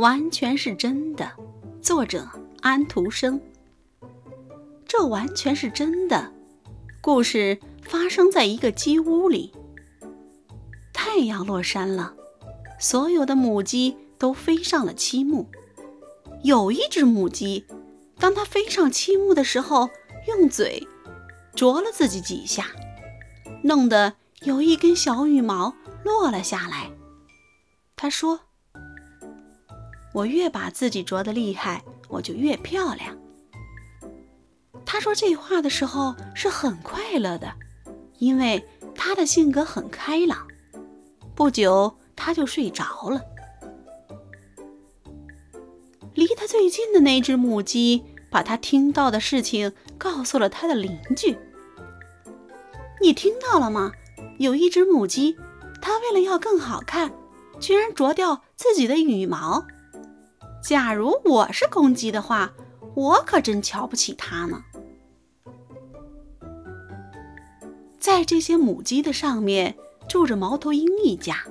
完全是真的。作者安徒生。这完全是真的。故事发生在一个鸡屋里。太阳落山了，所有的母鸡都飞上了漆木。有一只母鸡，当它飞上漆木的时候，用嘴啄了自己几下，弄得有一根小羽毛落了下来。他说：“我越把自己啄得厉害，我就越漂亮。”他说这话的时候是很快乐的，因为他的性格很开朗。不久，他就睡着了。离他最近的那只母鸡把他听到的事情告诉了他的邻居。你听到了吗？有一只母鸡，它为了要更好看，居然啄掉自己的羽毛。假如我是公鸡的话，我可真瞧不起它呢。在这些母鸡的上面住着猫头鹰一家，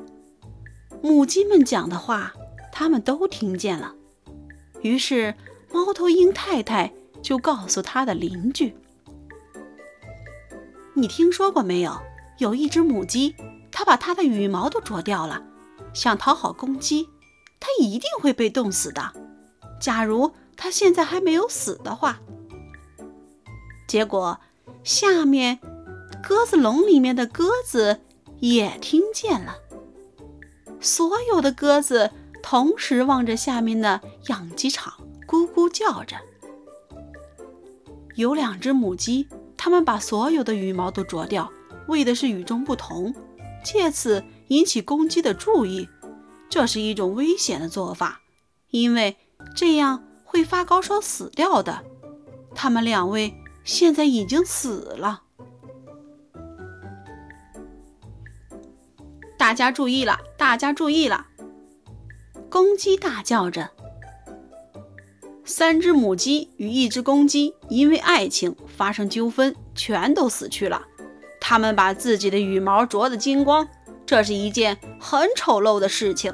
母鸡们讲的话，他们都听见了。于是，猫头鹰太太就告诉他的邻居：“你听说过没有？有一只母鸡，它把它的羽毛都啄掉了，想讨好公鸡，它一定会被冻死的。假如它现在还没有死的话。”结果，下面鸽子笼里面的鸽子也听见了，所有的鸽子。同时望着下面的养鸡场，咕咕叫着。有两只母鸡，它们把所有的羽毛都啄掉，为的是与众不同，借此引起公鸡的注意。这是一种危险的做法，因为这样会发高烧死掉的。他们两位现在已经死了。大家注意了！大家注意了！公鸡大叫着：“三只母鸡与一只公鸡因为爱情发生纠纷，全都死去了。它们把自己的羽毛啄得精光，这是一件很丑陋的事情。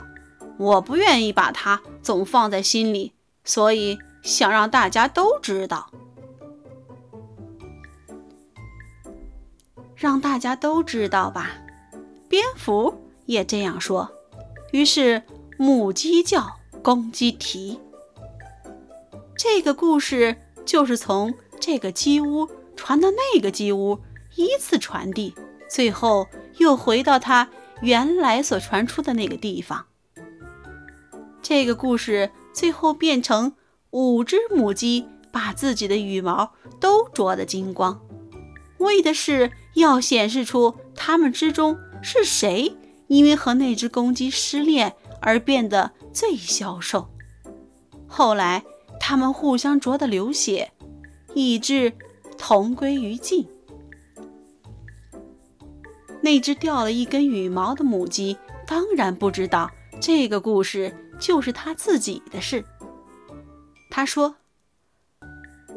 我不愿意把它总放在心里，所以想让大家都知道，让大家都知道吧。”蝙蝠也这样说。于是。母鸡叫，公鸡啼。这个故事就是从这个鸡屋传到那个鸡屋，依次传递，最后又回到它原来所传出的那个地方。这个故事最后变成五只母鸡把自己的羽毛都啄得精光，为的是要显示出它们之中是谁因为和那只公鸡失恋。而变得最消瘦。后来，他们互相啄得流血，以致同归于尽。那只掉了一根羽毛的母鸡当然不知道这个故事就是他自己的事。他说：“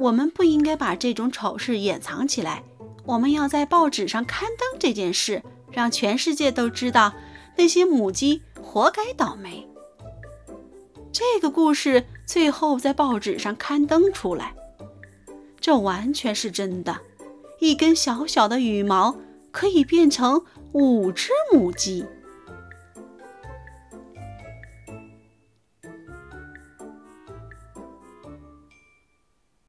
我们不应该把这种丑事掩藏起来，我们要在报纸上刊登这件事，让全世界都知道那些母鸡。”活该倒霉！这个故事最后在报纸上刊登出来，这完全是真的。一根小小的羽毛可以变成五只母鸡。